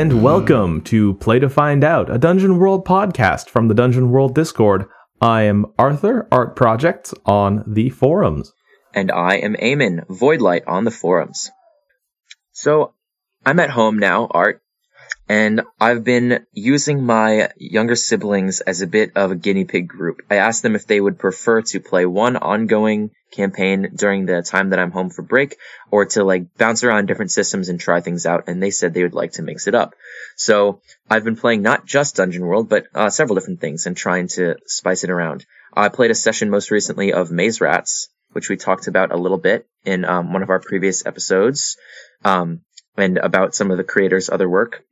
and welcome to Play to Find Out, a Dungeon World podcast from the Dungeon World Discord. I am Arthur, Art Projects on the forums. And I am Eamon, Voidlight on the forums. So, I'm at home now, Art, and I've been using my younger siblings as a bit of a guinea pig group. I asked them if they would prefer to play one ongoing campaign during the time that I'm home for break or to like bounce around different systems and try things out. And they said they would like to mix it up. So I've been playing not just Dungeon World, but uh, several different things and trying to spice it around. I played a session most recently of Maze Rats, which we talked about a little bit in um, one of our previous episodes, um, and about some of the creators' other work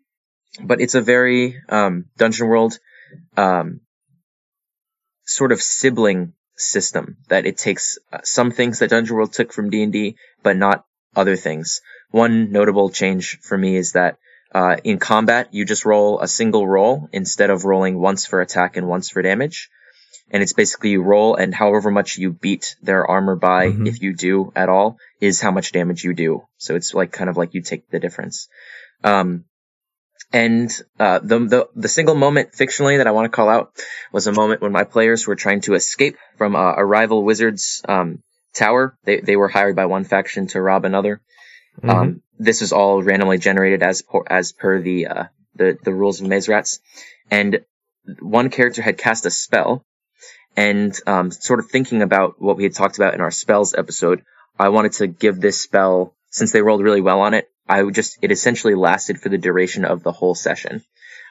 but it's a very um, Dungeon World um, sort of sibling system that it takes uh, some things that Dungeon World took from D and D, but not other things. One notable change for me is that uh, in combat you just roll a single roll instead of rolling once for attack and once for damage. And it's basically you roll and however much you beat their armor by, mm-hmm. if you do at all, is how much damage you do. So it's like kind of like you take the difference. Um, and uh, the, the the single moment fictionally that I want to call out was a moment when my players were trying to escape from a, a rival wizard's um, tower. They they were hired by one faction to rob another. Mm-hmm. Um, this was all randomly generated as as per the uh, the the rules of Maze Rats, and one character had cast a spell, and um, sort of thinking about what we had talked about in our spells episode, I wanted to give this spell since they rolled really well on it. I would just, it essentially lasted for the duration of the whole session.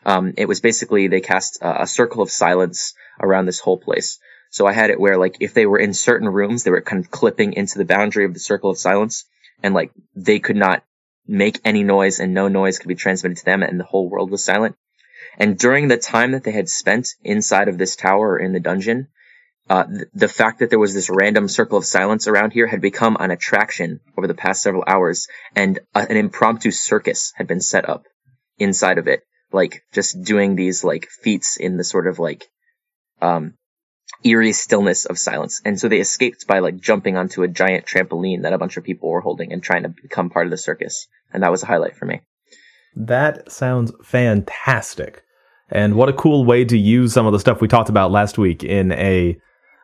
Um, it was basically, they cast uh, a circle of silence around this whole place. So I had it where like if they were in certain rooms, they were kind of clipping into the boundary of the circle of silence and like they could not make any noise and no noise could be transmitted to them and the whole world was silent. And during the time that they had spent inside of this tower or in the dungeon, uh, th- the fact that there was this random circle of silence around here had become an attraction over the past several hours, and uh, an impromptu circus had been set up inside of it, like just doing these like feats in the sort of like um, eerie stillness of silence. And so they escaped by like jumping onto a giant trampoline that a bunch of people were holding and trying to become part of the circus, and that was a highlight for me. That sounds fantastic. And what a cool way to use some of the stuff we talked about last week in a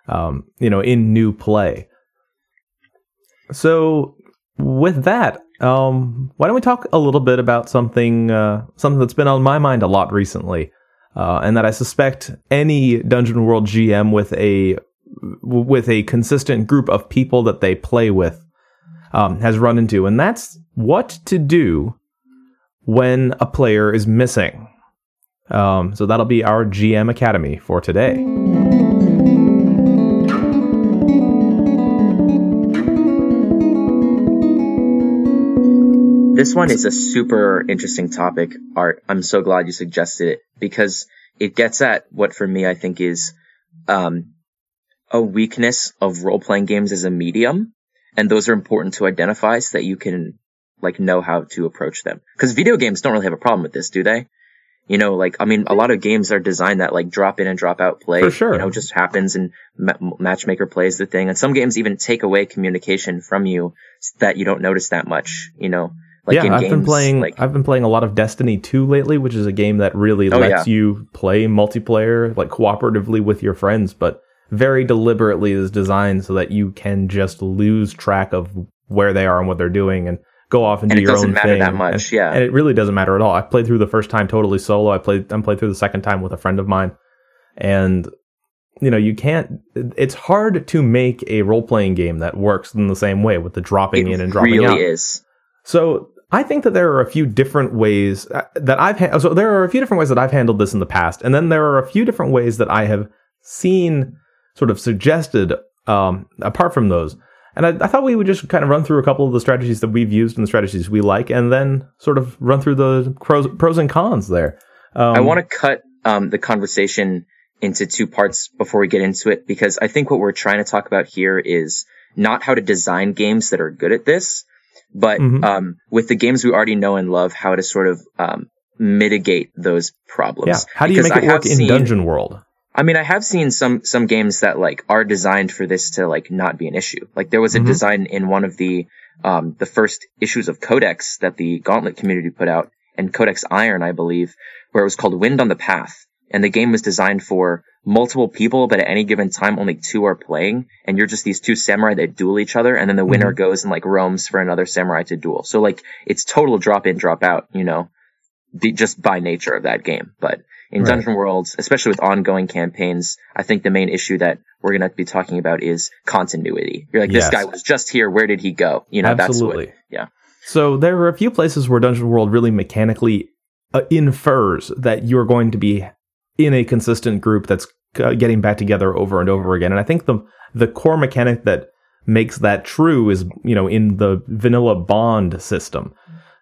um, you know, in new play. So with that, um, why don't we talk a little bit about something uh, something that's been on my mind a lot recently, uh, and that I suspect any Dungeon World GM with a with a consistent group of people that they play with um, has run into, and that's what to do when a player is missing. Um, so that'll be our GM Academy for today. This one is a super interesting topic, Art. I'm so glad you suggested it because it gets at what for me I think is um, a weakness of role playing games as a medium, and those are important to identify so that you can like know how to approach them. Because video games don't really have a problem with this, do they? You know, like I mean, a lot of games are designed that like drop in and drop out play. For sure, you know, just happens and ma- matchmaker plays the thing, and some games even take away communication from you so that you don't notice that much. You know, like yeah, I've games, been playing. Like, I've been playing a lot of Destiny 2 lately, which is a game that really oh, lets yeah. you play multiplayer, like cooperatively with your friends, but very deliberately is designed so that you can just lose track of where they are and what they're doing and go off and, and do your own thing. that much, and, yeah. And it really doesn't matter at all. I played through the first time totally solo. I played. I played through the second time with a friend of mine, and you know you can't. It's hard to make a role playing game that works in the same way with the dropping it in and dropping really out. Really is. So I think that there are a few different ways uh, that I've ha- so there are a few different ways that I've handled this in the past, and then there are a few different ways that I have seen sort of suggested um, apart from those. And I, I, thought we would just kind of run through a couple of the strategies that we've used and the strategies we like, and then sort of run through the pros, pros and cons there. Um, I want to cut um, the conversation into two parts before we get into it, because I think what we're trying to talk about here is not how to design games that are good at this, but mm-hmm. um, with the games we already know and love, how to sort of um, mitigate those problems. Yeah. How do you because make it work in Dungeon World? I mean, I have seen some some games that like are designed for this to like not be an issue. Like there was a mm-hmm. design in one of the um, the first issues of Codex that the Gauntlet community put out and Codex Iron, I believe, where it was called Wind on the Path. And the game was designed for multiple people, but at any given time, only two are playing. And you're just these two samurai that duel each other. And then the winner mm-hmm. goes and like roams for another samurai to duel. So like it's total drop in, drop out, you know, the, just by nature of that game. But in right. Dungeon Worlds, especially with ongoing campaigns, I think the main issue that we're going to be talking about is continuity. You're like, yes. this guy was just here. Where did he go? You know, Absolutely. that's what, yeah. So there are a few places where Dungeon World really mechanically uh, infers that you're going to be in a consistent group that's uh, getting back together over and over again. And I think the the core mechanic that makes that true is you know in the vanilla bond system.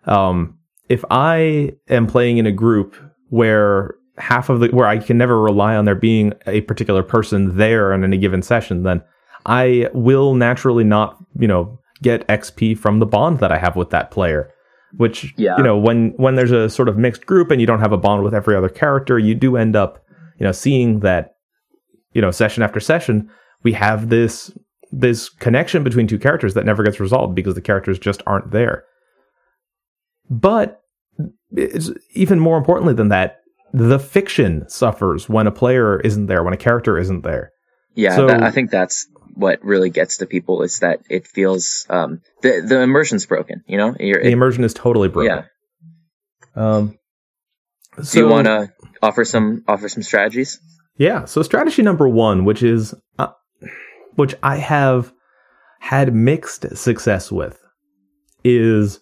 Um, if I am playing in a group where half of the where I can never rely on there being a particular person there in any given session, then I will naturally not you know get XP from the bond that I have with that player. Which yeah. you know when when there's a sort of mixed group and you don't have a bond with every other character, you do end up you know seeing that you know session after session we have this this connection between two characters that never gets resolved because the characters just aren't there. But it's even more importantly than that, the fiction suffers when a player isn't there, when a character isn't there. Yeah, so, that, I think that's what really gets to people is that it feels um, the the immersion's broken. You know, You're, the it, immersion is totally broken. Yeah. Um. So, Do you want to offer some offer some strategies? Yeah. So strategy number one, which is uh, which I have had mixed success with, is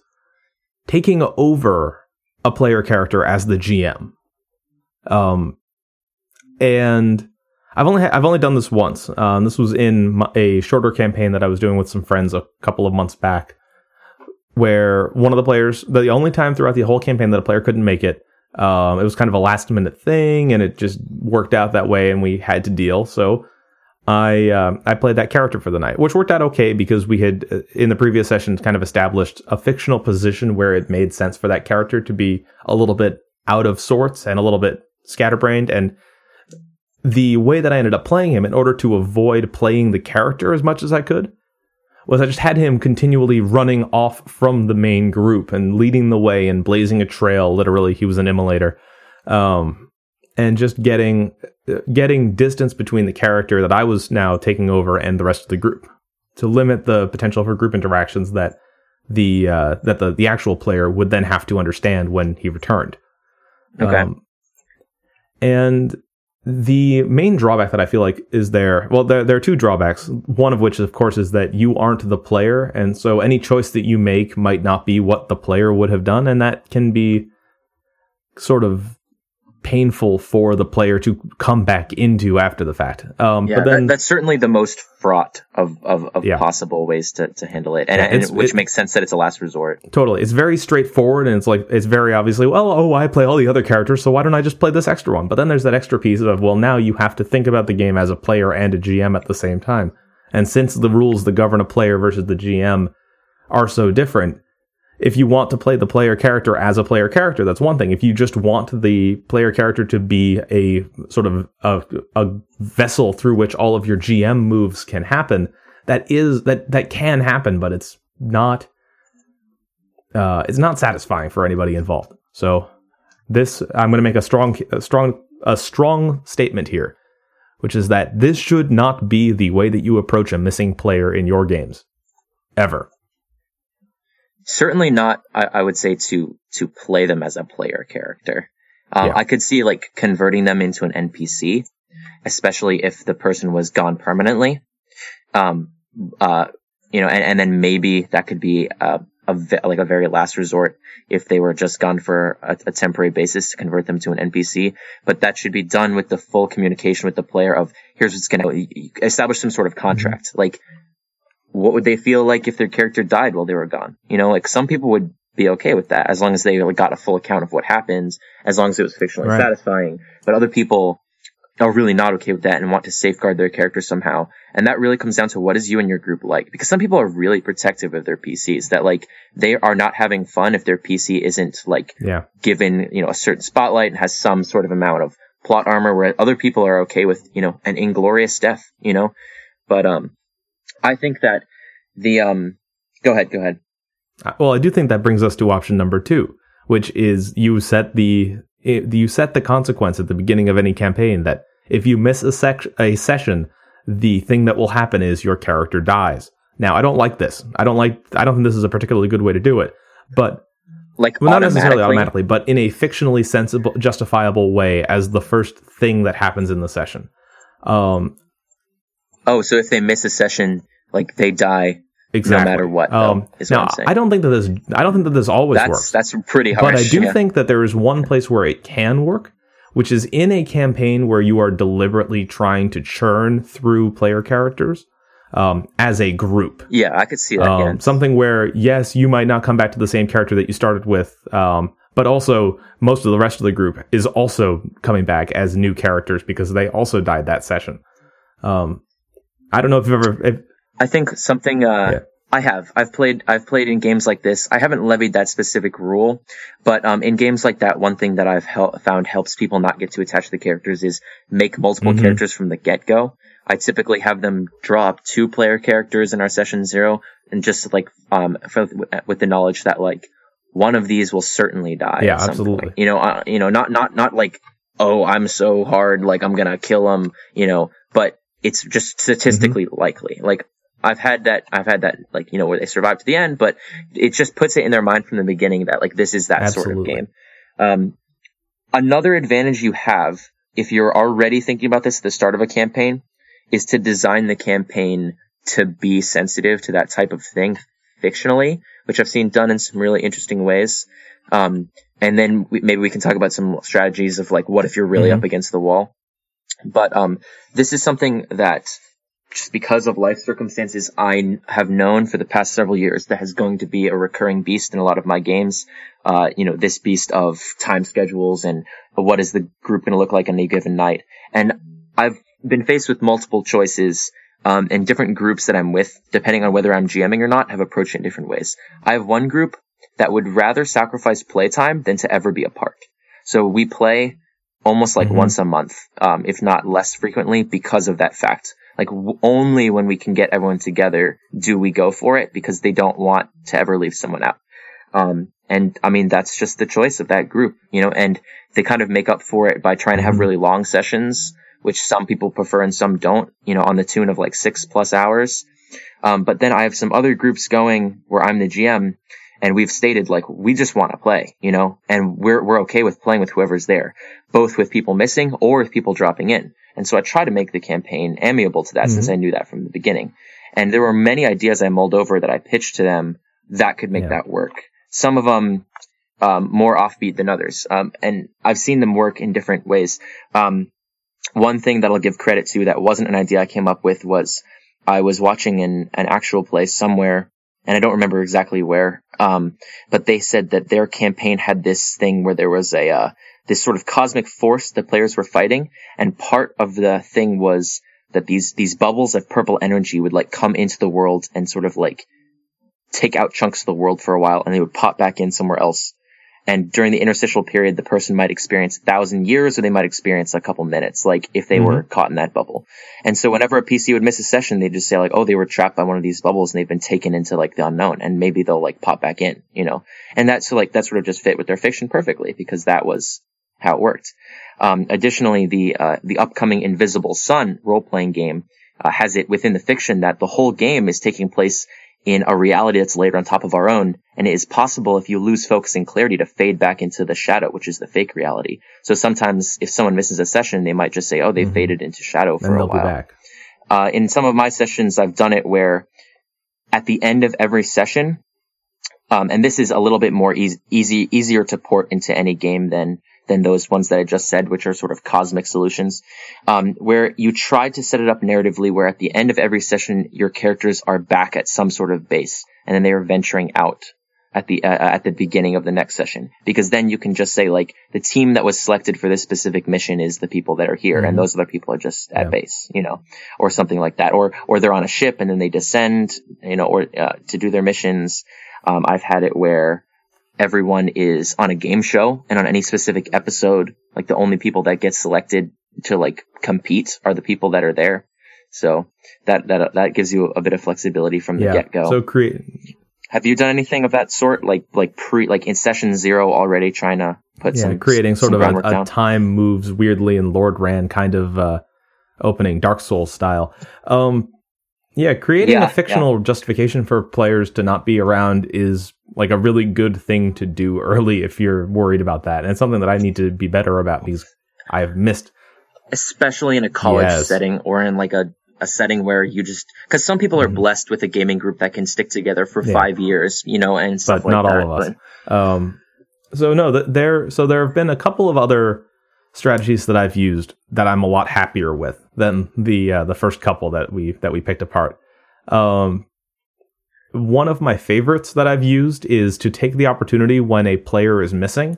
taking over a player character as the GM. Um, and I've only ha- I've only done this once. Um, this was in a shorter campaign that I was doing with some friends a couple of months back, where one of the players, the only time throughout the whole campaign that a player couldn't make it, um, it was kind of a last minute thing, and it just worked out that way, and we had to deal. So I uh, I played that character for the night, which worked out okay because we had uh, in the previous session kind of established a fictional position where it made sense for that character to be a little bit out of sorts and a little bit scatterbrained and the way that I ended up playing him in order to avoid playing the character as much as I could was I just had him continually running off from the main group and leading the way and blazing a trail. Literally, he was an immolator. Um, and just getting getting distance between the character that I was now taking over and the rest of the group to limit the potential for group interactions that the uh, that the the actual player would then have to understand when he returned. Okay. Um, and the main drawback that I feel like is there, well, there, there are two drawbacks. One of which, of course, is that you aren't the player. And so any choice that you make might not be what the player would have done. And that can be sort of painful for the player to come back into after the fact. Um, yeah, but then, that, that's certainly the most fraught of, of, of yeah. possible ways to, to handle it, and, yeah, and which it, makes sense that it's a last resort. Totally, it's very straightforward, and it's like it's very obviously well, oh, I play all the other characters, so why don't I just play this extra one? But then there's that extra piece of well, now you have to think about the game as a player and a GM at the same time, and since the rules that govern a player versus the GM are so different if you want to play the player character as a player character, that's one thing. If you just want the player character to be a sort of a, a vessel through which all of your GM moves can happen, that is that that can happen, but it's not uh, it's not satisfying for anybody involved. So this I'm going to make a strong a strong a strong statement here, which is that this should not be the way that you approach a missing player in your games ever certainly not I, I, would say to to play them as a player character um, yeah. i could see like converting them into an npc especially if the person was gone permanently um uh you know and, and then maybe that could be a, a ve- like a very last resort if they were just gone for a, a temporary basis to convert them to an npc but that should be done with the full communication with the player of here's what's going to establish some sort of contract mm-hmm. like what would they feel like if their character died while they were gone? You know, like some people would be okay with that as long as they like, got a full account of what happens, as long as it was fictionally right. satisfying. But other people are really not okay with that and want to safeguard their character somehow. And that really comes down to what is you and your group like? Because some people are really protective of their PCs that like they are not having fun if their PC isn't like yeah. given, you know, a certain spotlight and has some sort of amount of plot armor where other people are okay with, you know, an inglorious death, you know? But, um, I think that the um, go ahead, go ahead. Uh, well, I do think that brings us to option number two, which is you set the you set the consequence at the beginning of any campaign that if you miss a, sec- a session, the thing that will happen is your character dies. Now, I don't like this. I don't like. I don't think this is a particularly good way to do it. But like well, not necessarily automatically, but in a fictionally sensible, justifiable way as the first thing that happens in the session. Um, oh, so if they miss a session, like they die exactly. no matter what. Um, is now, what I'm saying. I don't think that this. I don't think that this always that's works. that's pretty harsh. But I do yeah. think that there is one place where it can work, which is in a campaign where you are deliberately trying to churn through player characters um, as a group. Yeah, I could see that. Um, yeah. Something where, yes, you might not come back to the same character that you started with, um, but also most of the rest of the group is also coming back as new characters because they also died that session. Um, I don't know if you've ever. If, I think something. Uh, Yeah. I have. I've played. I've played in games like this. I haven't levied that specific rule, but um, in games like that, one thing that I've hel- found helps people not get too attached to the characters is make multiple Mhm. characters from the get go. I typically have them draw up two player characters in our session zero, and just like um, for, with the knowledge that like one of these will certainly die. Yeah, absolutely. point. You know, uh, you know, not not not like oh, I'm so hard, like I'm gonna kill him. You know, but it's just statistically Mm-hmm. likely. Like I've had that, I've had that, like, you know, where they survive to the end, but it just puts it in their mind from the beginning that, like, this is that sort of game. Um, another advantage you have, if you're already thinking about this at the start of a campaign, is to design the campaign to be sensitive to that type of thing fictionally, which I've seen done in some really interesting ways. Um, and then we, maybe we can talk about some strategies of like, what if you're really Mhm. up against the wall? But, um, this is something that just because of life circumstances I have known for the past several years that has going to be a recurring beast in a lot of my games. Uh, you know, this beast of time schedules and what is the group going to look like on a given night. And I've been faced with multiple choices, um, and different groups that I'm with, depending on whether I'm GMing or not, have approached it in different ways. I have one group that would rather sacrifice playtime than to ever be apart. So we play almost like Mhm. once a month, um, if not less frequently because of that fact. Like w- only when we can get everyone together do we go for it because they don't want to ever leave someone out. Um, and I mean, that's just the choice of that group, you know, and they kind of make up for it by trying to have Mhm. really long sessions, which some people prefer and some don't, you know, on the tune of like six plus hours. Um, but then I have some other groups going where I'm the GM and we've stated like, we just want to play, you know, and we're, we're okay with playing with whoever's there, both with people missing or with people dropping in. And so I try to make the campaign amiable to that since I knew that from the beginning. And there were many ideas I mulled over that I pitched to them that could make Yeah. that work. Some of them, um, more offbeat than others. Um, and I've seen them work in different ways. Um, one thing that I'll give credit to that wasn't an idea I came up with was I was watching an, an actual play somewhere and I don't remember exactly where. Um, but they said that their campaign had this thing where there was a, uh, this sort of cosmic force the players were fighting. And part of the thing was that these, these bubbles of purple energy would like come into the world and sort of like take out chunks of the world for a while and they would pop back in somewhere else. And during the interstitial period, the person might experience a thousand years or they might experience a couple minutes, like if they were caught in that bubble. And so whenever a PC would miss a session, they'd just say like, oh, they were trapped by one of these bubbles and they've been taken into like the unknown and maybe they'll like pop back in, you know? And that's so like, that sort of just fit with their fiction perfectly because that was how it worked. Um, additionally, the, uh, the upcoming Invisible Sun role-playing game, uh, has it within the fiction that the whole game is taking place in a reality that's layered on top of our own. And it is possible if you lose focus and clarity to fade back into the shadow, which is the fake reality. So sometimes if someone misses a session, they might just say, oh, they Mhm. faded into shadow for and a while. back. Uh, in some of my sessions, I've done it where at the end of every session, um, and this is a little bit more easy, easy, easier to port into any game than than those ones that I just said, which are sort of cosmic solutions, um, where you try to set it up narratively, where at the end of every session, your characters are back at some sort of base, and then they are venturing out at the uh, at the beginning of the next session, because then you can just say like the team that was selected for this specific mission is the people that are here, Mhm. and those other people are just at Yeah. base, you know, or something like that, or or they're on a ship and then they descend, you know, or uh, to do their missions. Um, I've had it where everyone is on a game show and on any specific episode, like the only people that get selected to like compete are the people that are there. So that, that, that gives you a bit of flexibility from the Yeah. get go. So create. Have you done anything of that sort, like like pre like in session zero already, trying to put yeah, some creating sort some of a, a time moves weirdly in Lordran kind of uh, opening, Dark Souls style. Um, yeah, creating Yeah, a fictional justification for players to not be around is like a really good thing to do early if you're worried about that, and it's something that I need to be better about because I've missed. especially in a college Yes. setting or in like a, a setting where you just because some people are Mhm. blessed with a gaming group that can stick together for Yeah. five years, you know, and stuff but like not that. all of us. Um, so no, th- there. So there have been a couple of other strategies that I've used that I'm a lot happier with than the uh, the first couple that we that we picked apart. Um, one of my favorites that I've used is to take the opportunity when a player is missing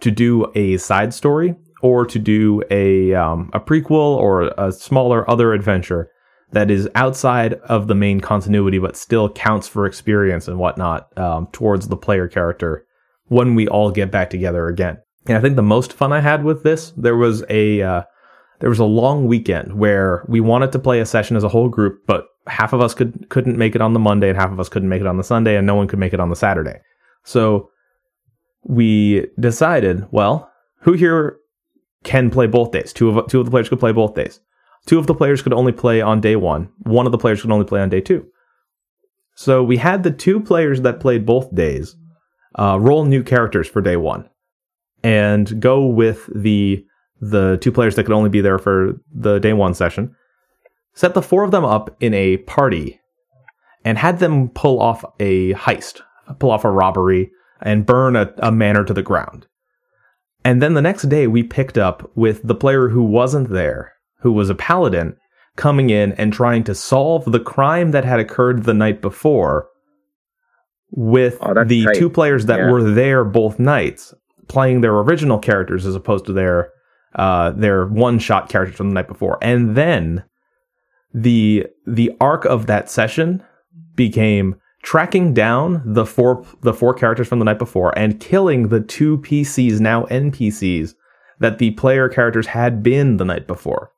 to do a side story or to do a um, a prequel or a smaller other adventure that is outside of the main continuity but still counts for experience and whatnot um, towards the player character when we all get back together again. And I think the most fun I had with this, there was a uh, there was a long weekend where we wanted to play a session as a whole group, but half of us could couldn't make it on the Monday and half of us couldn't make it on the Sunday, and no one could make it on the Saturday. So we decided, well, who here can play both days? Two of two of the players could play both days. Two of the players could only play on day one. One of the players could only play on day two. So we had the two players that played both days uh, roll new characters for day one, and go with the the two players that could only be there for the day one session. Set the four of them up in a party, and had them pull off a heist, pull off a robbery, and burn a, a manor to the ground. And then the next day, we picked up with the player who wasn't there, who was a paladin, coming in and trying to solve the crime that had occurred the night before with Oh, the two players that Yeah. were there both nights, playing their original characters as opposed to their uh, their one shot characters from the night before. And then the the arc of that session became tracking down the four the four characters from the night before and killing the two PCs now NPCs that the player characters had been the night before.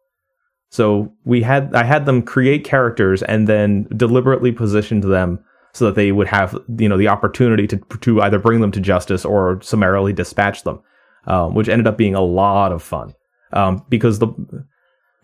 So we had I had them create characters and then deliberately positioned them so that they would have you know the opportunity to to either bring them to justice or summarily dispatch them, um, which ended up being a lot of fun um, because the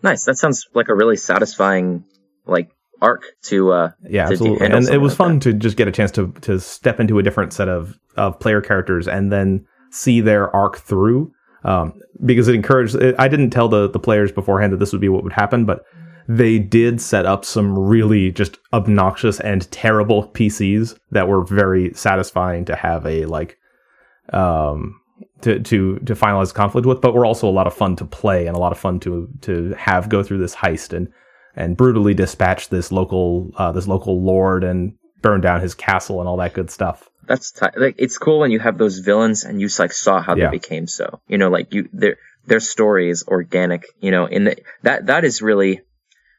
Nice. That sounds like a really satisfying like arc to uh Yeah, to absolutely. And it was like fun that. to just get a chance to to step into a different set of of player characters and then see their arc through. Um, because it encouraged. It, I didn't tell the the players beforehand that this would be what would happen, but they did set up some really just obnoxious and terrible PCs that were very satisfying to have a like um to to to finalize conflict with, but were also a lot of fun to play and a lot of fun to to have go through this heist and and brutally dispatch this local uh, this local lord and burn down his castle and all that good stuff. That's ti like it's cool when you have those villains and you like saw how Yeah. they became so. You know, like you their their story is organic. You know, in the that that is really,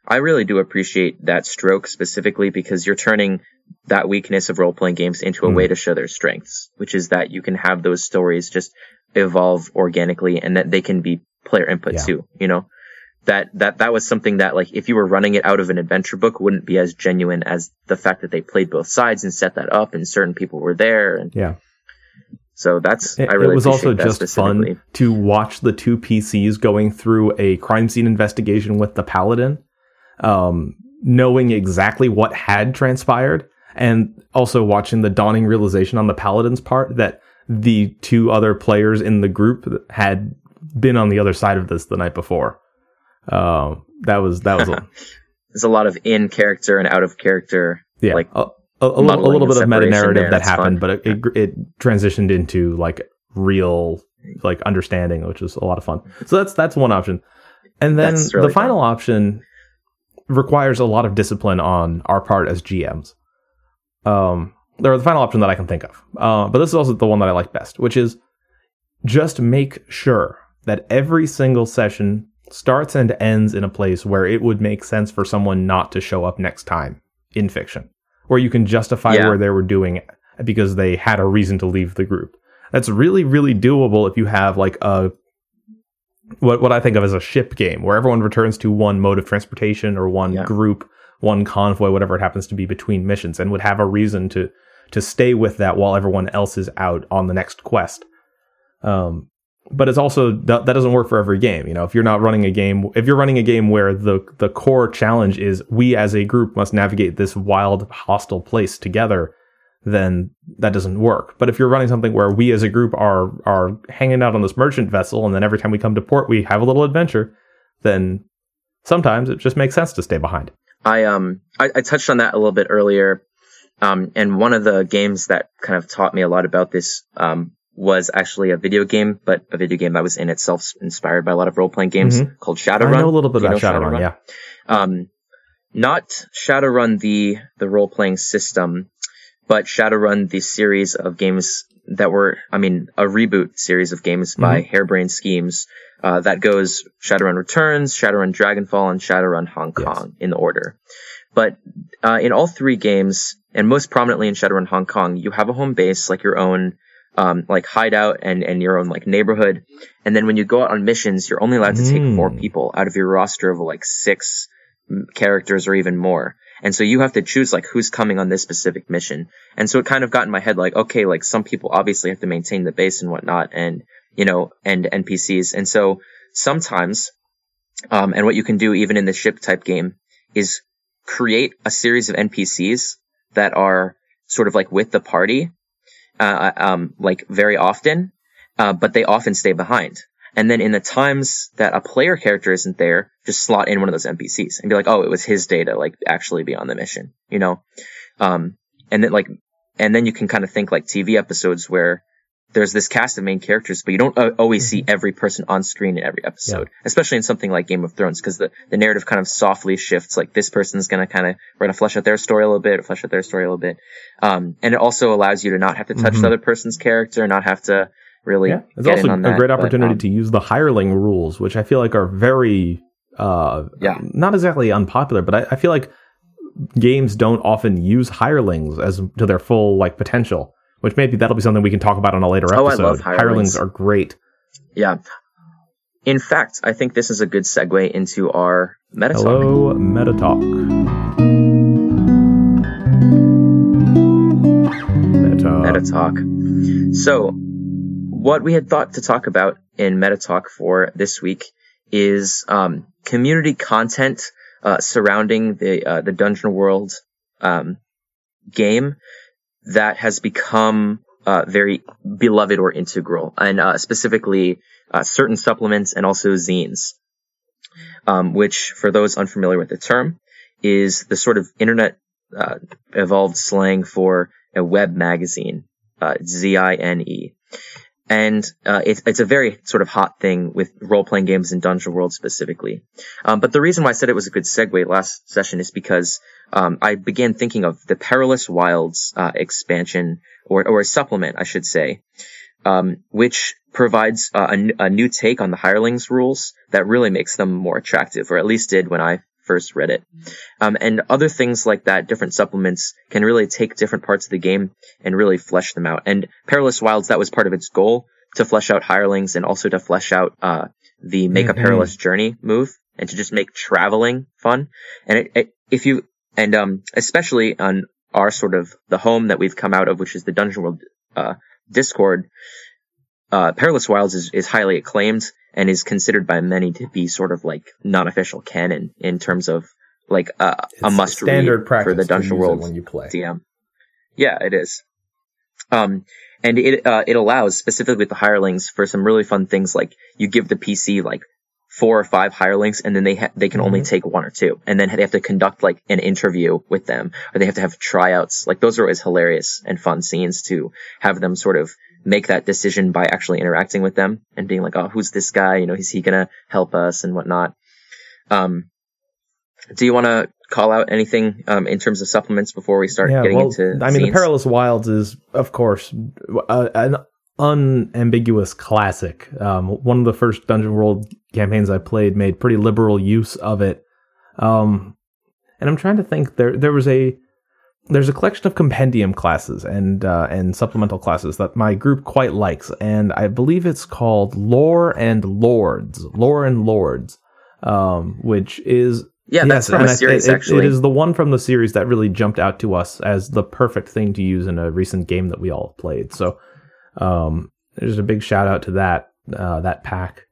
I really do appreciate that stroke specifically because you're turning that weakness of role playing games into a Mm. way to show their strengths, which is that you can have those stories just evolve organically and that they can be player input Yeah. too. You know. That, that that was something that like if you were running it out of an adventure book wouldn't be as genuine as the fact that they played both sides and set that up and certain people were there and Yeah, so that's it, I really it was also just fun to watch the two PCs going through a crime scene investigation with the paladin, um, knowing exactly what had transpired, and also watching the dawning realization on the paladin's part that the two other players in the group had been on the other side of this the night before. Um, that was that was a, There's a lot of in character and out of character. yeah, like, a, a, a little, a little bit of meta narrative that happened, fun. but it, it it transitioned into like real like understanding, which was a lot of fun. So that's that's one option, and then really the final option requires a lot of discipline on our part as GMs. Um, are the final option that I can think of, uh, but this is also the one that I like best, which is just make sure that every single session starts and ends in a place where it would make sense for someone not to show up next time in fiction, where you can justify Yeah. where they were doing it because they had a reason to leave the group. That's really, really doable if you have like a what what I think of as a ship game where everyone returns to one mode of transportation or one Yeah. group, one convoy, whatever it happens to be between missions, and would have a reason to to stay with that while everyone else is out on the next quest. Um, but it's also that, that doesn't work for every game. You know, if you're not running a game, if you're running a game where the the core challenge is we as a group must navigate this wild, hostile place together, then that doesn't work. But if you're running something where we as a group are are hanging out on this merchant vessel, and then every time we come to port we have a little adventure, then sometimes it just makes sense to stay behind. I um I, I touched on that a little bit earlier, um, and one of the games that kind of taught me a lot about this um was actually a video game, but a video game that was in itself inspired by a lot of role playing games mm-hmm. called Shadowrun. I know a little bit about Shadowrun, Shadowrun, yeah. Um, not Shadowrun the the role playing system, but Shadowrun the series of games that were, I mean, a reboot series of games mm-hmm. by Harebrained Schemes. Uh, that goes Shadowrun Returns, Shadowrun Dragonfall, and Shadowrun Hong Kong yes. in the order. But uh, in all three games, and most prominently in Shadowrun Hong Kong, you have a home base like your own um, like hideout and, and your own like neighborhood. And then when you go out on missions, you're only allowed to take mm. four people out of your roster of like six characters or even more. And so you have to choose like who's coming on this specific mission. And so it kind of got in my head like, okay, like some people obviously have to maintain the base and whatnot and, you know, and NPCs. And so sometimes, um, and what you can do even in the ship type game is create a series of NPCs that are sort of like with the party uh, um, like very often, uh, but they often stay behind. And then in the times that a player character isn't there, just slot in one of those NPCs and be like, oh, it was his data, like actually be on the mission, you know? Um, and then like, and then you can kind of think like TV episodes where there's this cast of main characters, but you don't uh, always mm-hmm. see every person on screen in every episode, yeah. especially in something like Game of Thrones, because the, the narrative kind of softly shifts. Like this person's going to kind of, we're going to flesh out their story a little bit, flesh out their story a little bit. Um, and it also allows you to not have to touch mm-hmm. the other person's character, not have to really. Yeah. It's also a that, great opportunity but, um, to use the hireling rules, which I feel like are very, uh, yeah. not exactly unpopular, but I, I feel like games don't often use hirelings as to their full like potential which maybe that'll be something we can talk about on a later episode. Oh, I love hirelings. hirelings are great. Yeah. In fact, I think this is a good segue into our meta talk. Hello, meta talk. Meta. Meta talk. So, what we had thought to talk about in meta talk for this week is um, community content uh, surrounding the uh, the Dungeon World um, game that has become uh, very beloved or integral, and uh, specifically uh, certain supplements and also zines, um, which, for those unfamiliar with the term, is the sort of internet uh, evolved slang for a web magazine, uh, Z-I-N-E. And uh, it's it's a very sort of hot thing with role playing games in Dungeon World specifically. Um, but the reason why I said it was a good segue last session is because um, I began thinking of the Perilous Wilds uh, expansion or or a supplement, I should say, um, which provides uh, a, a new take on the hirelings rules that really makes them more attractive, or at least did when I first read it. Um, and other things like that, different supplements can really take different parts of the game and really flesh them out. And Perilous Wilds, that was part of its goal to flesh out hirelings and also to flesh out, uh, the make mm-hmm. a perilous journey move and to just make traveling fun. And it, it, if you, and, um, especially on our sort of the home that we've come out of, which is the Dungeon World, uh, Discord, uh, Perilous Wilds is, is highly acclaimed and is considered by many to be sort of like non-official canon in terms of like uh, a must standard read for the Dungeon World when you play. DM. Yeah, it is. Um, and it uh, it allows specifically with the hirelings for some really fun things like you give the PC like four or five hirelings and then they ha- they can mm-hmm. only take one or two and then they have to conduct like an interview with them or they have to have tryouts like those are always hilarious and fun scenes to have them sort of make that decision by actually interacting with them and being like, oh, who's this guy? You know, is he gonna help us and whatnot? Um, do you want to call out anything um, in terms of supplements before we start yeah, getting well, into? I mean, the Perilous Wilds is, of course, uh, an unambiguous classic. Um, one of the first Dungeon World campaigns I played made pretty liberal use of it. Um, and I'm trying to think. There, there was a there's a collection of compendium classes and uh, and supplemental classes that my group quite likes, and I believe it's called Lore and Lords, Lore and Lords, um, which is Yeah, that's from a series, it, actually. It is the one from the series that really jumped out to us as the perfect thing to use in a recent game that we all played. So, um, there's a big shout out to that uh, that pack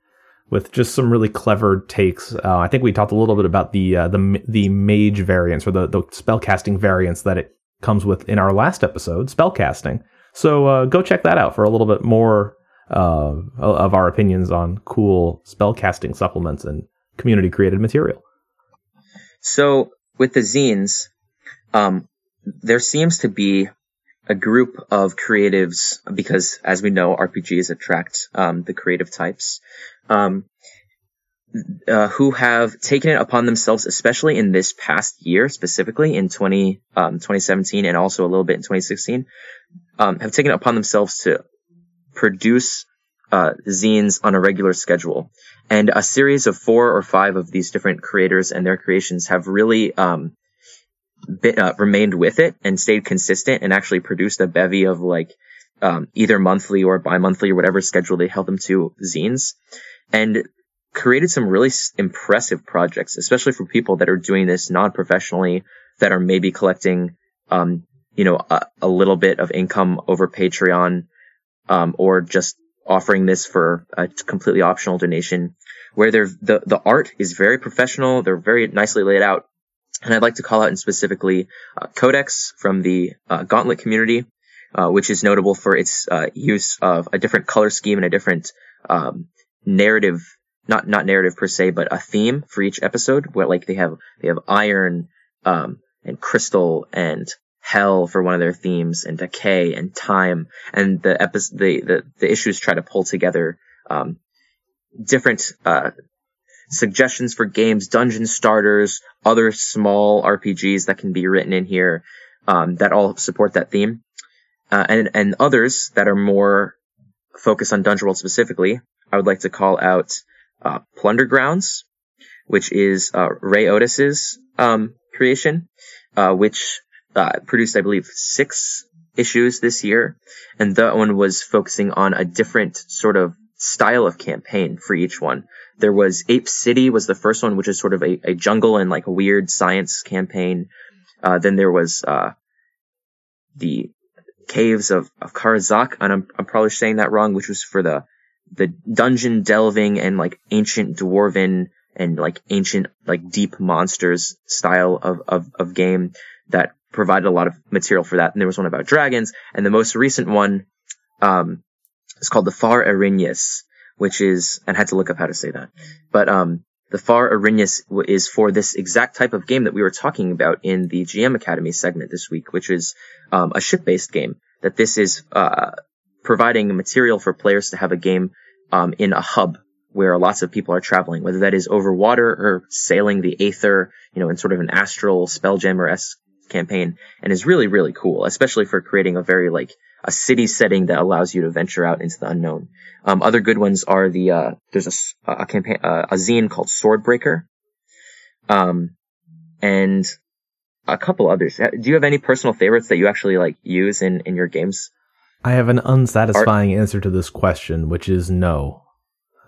with just some really clever takes. Uh, I think we talked a little bit about the uh, the the mage variants or the the spellcasting variants that it comes with in our last episode, spellcasting. So uh, go check that out for a little bit more uh, of our opinions on cool spellcasting supplements and community created material. So with the zines, um, there seems to be a group of creatives because, as we know, RPGs attract um, the creative types um, uh, who have taken it upon themselves, especially in this past year, specifically in 20, um, 2017 and also a little bit in 2016, um, have taken it upon themselves to produce uh, zines on a regular schedule. And a series of four or five of these different creators and their creations have really um, been, uh, remained with it and stayed consistent and actually produced a bevy of like um, either monthly or bi-monthly or whatever schedule they held them to zines and created some really impressive projects, especially for people that are doing this non-professionally that are maybe collecting, um, you know, a, a, little bit of income over Patreon, um, or just offering this for a completely optional donation where they're, the, the art is very professional. They're very nicely laid out. And I'd like to call out in specifically uh, Codex from the uh, Gauntlet community, uh, which is notable for its uh, use of a different color scheme and a different um, narrative, not not narrative per se, but a theme for each episode. Where like they have they have iron um, and crystal and hell for one of their themes and decay and time and the episode the, the the issues try to pull together um, different uh, suggestions for games dungeon starters other small rpgs that can be written in here um, that all support that theme. Uh, and and others that are more focused on dungeon world specifically i would like to call out uh, Plundergrounds which is uh, Ray Otus's um, creation uh, which uh, produced, I believe, six issues this year, and that one was focusing on a different sort of style of campaign for each one. There was Ape City was the first one, which is sort of a, a jungle and like a weird science campaign. Uh, then there was uh, the Caves of, of Karazak, and I'm, I'm probably saying that wrong, which was for the the dungeon delving and like ancient dwarven and like ancient like deep monsters style of, of, of game that provided a lot of material for that. And there was one about dragons. And the most recent one, um, is called the Far Erinyes, which is, and I had to look up how to say that. But, um, the Far Erinyes is for this exact type of game that we were talking about in the GM Academy segment this week, which is, um, a ship-based game. That this is, uh, providing material for players to have a game, um, in a hub where lots of people are traveling, whether that is over water or sailing the aether, you know, in sort of an astral spelljammer-esque campaign and is really, really cool, especially for creating a very like a city setting that allows you to venture out into the unknown. Um, other good ones are the, uh, there's a, a campaign, uh, a zine called Swordbreaker. Um, and a couple others. Do you have any personal favorites that you actually like use in, in your games? I have an unsatisfying Art? answer to this question, which is no.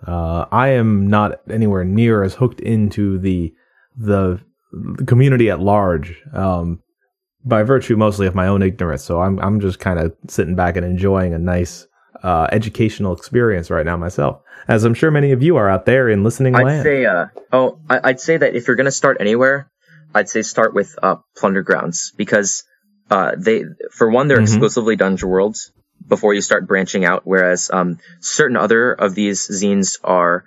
Uh, I am not anywhere near as hooked into the the, the community at large um, by virtue mostly of my own ignorance. So I'm I'm just kind of sitting back and enjoying a nice uh, educational experience right now myself, as I'm sure many of you are out there in listening I'd land. say, uh, oh, I, would say that if you're going to start anywhere, I'd say start with uh, Plundergrounds because uh, they, for one, they're mm-hmm. exclusively Dungeon Worlds before you start branching out, whereas um, certain other of these zines are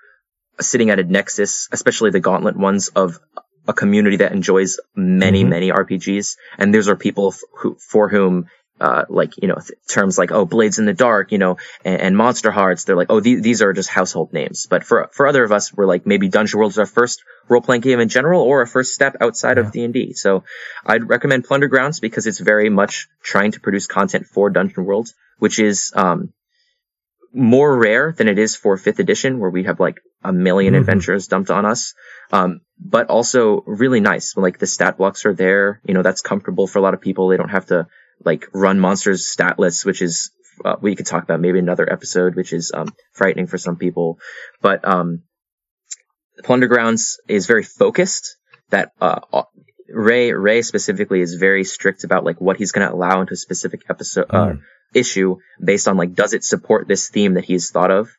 sitting at a nexus, especially the Gauntlet ones of a community that enjoys many, mm-hmm. many RPGs. And those are people f- who, for whom, uh, like, you know, th- terms like, oh, Blades in the Dark, you know, and, and Monster Hearts, they're like, oh, th- these are just household names. But for, for other of us, we're like, maybe Dungeon World is our first role-playing game in general or a first step outside yeah. of D&D. So I'd recommend Plundergrounds because it's very much trying to produce content for Dungeon World, which is, um, more rare than it is for fifth edition, where we have like a 1000000 mm-hmm. adventures dumped on us. Um, but also really nice. Like the stat blocks are there. You know, that's comfortable for a lot of people. They don't have to like run monsters stat lists, which is, uh, we could talk about maybe another episode, which is, um, frightening for some people. But, um, Plundergrounds is very focused that uh, Ray Ray specifically is very strict about like what he's going to allow into a specific episode uh, Mm. issue based on like does it support this theme that he's thought of.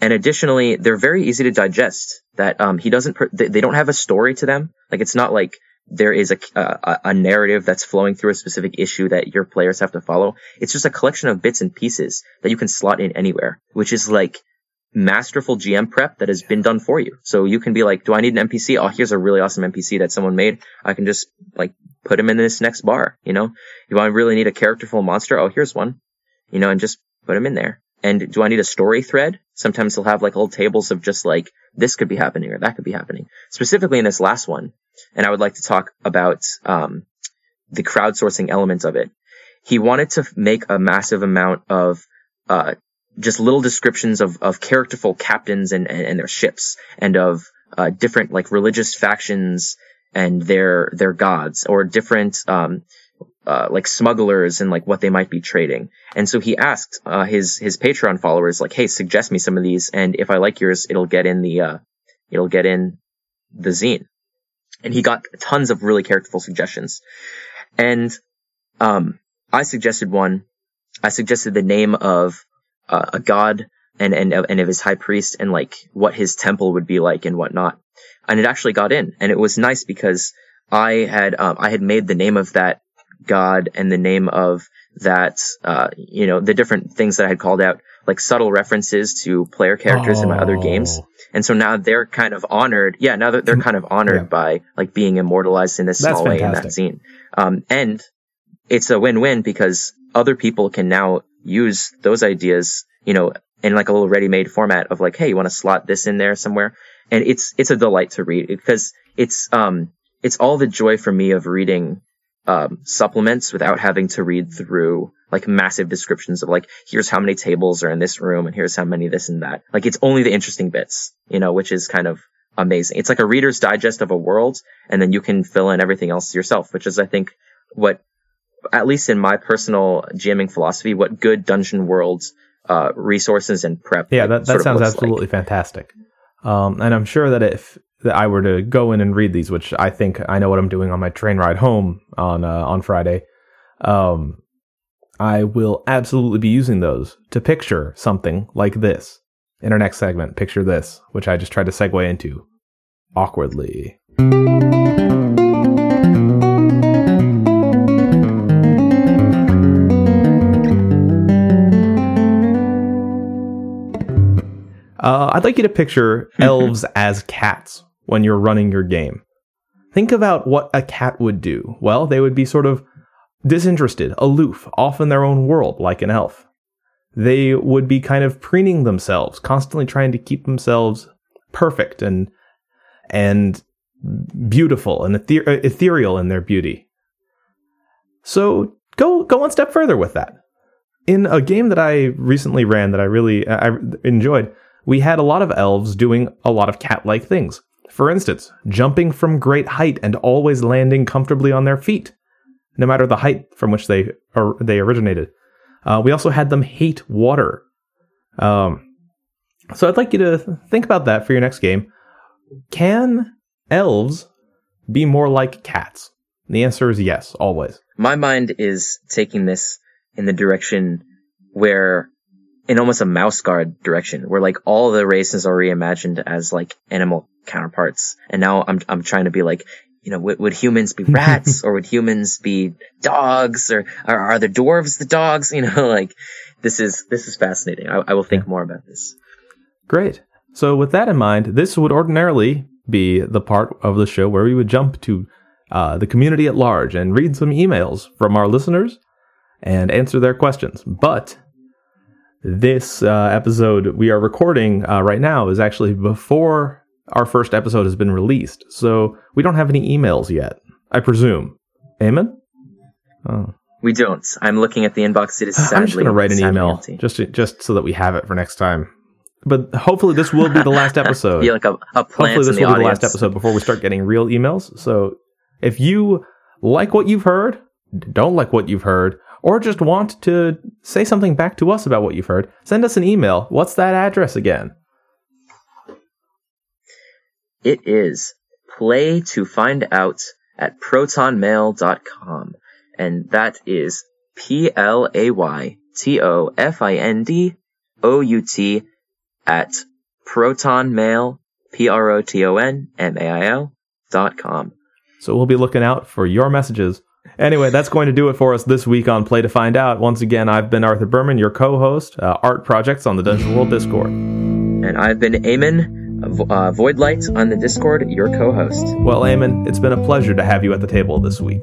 And additionally, they're very easy to digest. That um, he doesn't, per- they, don't have a story to them. Like it's not like there is a, a a narrative that's flowing through a specific issue that your players have to follow. It's just a collection of bits and pieces that you can slot in anywhere, which is like masterful GM prep that has been done for you. So you can be like, do I need an NPC? Oh, here's a really awesome NPC that someone made. I can just like put him in this next bar, you know? Do I really need a characterful monster? Oh, here's one, you know, and just put him in there. And do I need a story thread? Sometimes they'll have like little tables of just like, this could be happening or that could be happening. Specifically in this last one, and I would like to talk about, um, the crowdsourcing element of it. He wanted to make a massive amount of, uh, just little descriptions of, of characterful captains and, and, and their ships and of, uh, different like religious factions and their, their gods or different, um, uh, like smugglers and like what they might be trading. And so he asked, uh, his, his Patreon followers, like, Hey, suggest me some of these. And if I like yours, it'll get in the, uh, it'll get in the zine. And he got tons of really characterful suggestions. And, um, I suggested one. I suggested the name of uh, a god and, and, and of his high priest and like what his temple would be like and whatnot. And it actually got in and it was nice because I had, um, I had made the name of that god and the name of that, uh, you know, the different things that I had called out, like subtle references to player characters in my other games. Oh. And so now they're kind of honored. Yeah, now that they're kind of honored Yeah. by like being immortalized in this That's small way in that fantastic. zine. Um, and it's a win-win because other people can now use those ideas, you know, in like a little ready-made format of like, hey, you want to slot this in there somewhere? And it's it's a delight to read because it's um it's all the joy for me of reading um supplements without having to read through like massive descriptions of like here's how many tables are in this room and here's how many this and that. Like it's only the interesting bits, you know, which is kind of amazing. It's like a reader's digest of a world and then you can fill in everything else yourself, which is I think what at least in my personal GMing philosophy, what good Dungeon World's uh, resources and prep. Yeah, that, that sounds looks like. absolutely fantastic. Um, and I'm sure that if that I were to go in and read these, which I think I know what I'm doing on my train ride home on uh, on Friday, um, I will absolutely be using those to picture something like this in our next segment. Picture this, which I just tried to segue into awkwardly. Like you to picture elves as cats when you're running your game. Think about what a cat would do. Well, they would be sort of disinterested, aloof, off in their own world, like an elf. They would be kind of preening themselves, constantly trying to keep themselves perfect and and beautiful and ether- uh, ethereal in their beauty. So go go one step further with that. In a game that I recently ran that I really I enjoyed, we had a lot of elves doing a lot of cat-like things. For instance, jumping from great height and always landing comfortably on their feet, no matter the height from which they or they originated. Uh, we also had them hate water. Um, so I'd like you to think about that for your next game. Can elves be more like cats? The answer is yes, always. My mind is taking this in the direction where, in almost a mouse guard direction, where like all the races are reimagined as like animal counterparts, and now I'm I'm trying to be like. You know, would, would humans be rats or would humans be dogs or, or are the dwarves the dogs? You know, like this is, this is fascinating. I, I will think more about this. Great. So, with that in mind, this would ordinarily be the part of the show where we would jump to uh, the community at large and read some emails from our listeners and answer their questions. But this uh, episode we are recording uh, right now is actually before our first episode has been released. So, we don't have any emails yet, I presume. Eamon? Oh. We don't. I'm looking at the inbox. It is sadly, I'm just going to write an email empty. just to, just so that we have it for next time. But hopefully, this will be the last episode. Be like a, a Hopefully, this will be the last episode before we start getting real emails. So, if you like what you've heard, don't like what you've heard, or just want to say something back to us about what you've heard, send us an email. What's that address again? It is play to find out at protonmail.com. And that is P L A Y T O F I N D O U T at protonmail, P R O T O N M A I L dot com. So we'll be looking out for your messages. Anyway, that's going to do it for us this week on Play to Find Out. Once again, I've been Arthur Berman, your co-host, uh, art projects on the Dungeon World Discord. And I've been Eamon, uh, Voidlight on the Discord, your co-host. Well, Eamon, it's been a pleasure to have you at the table this week.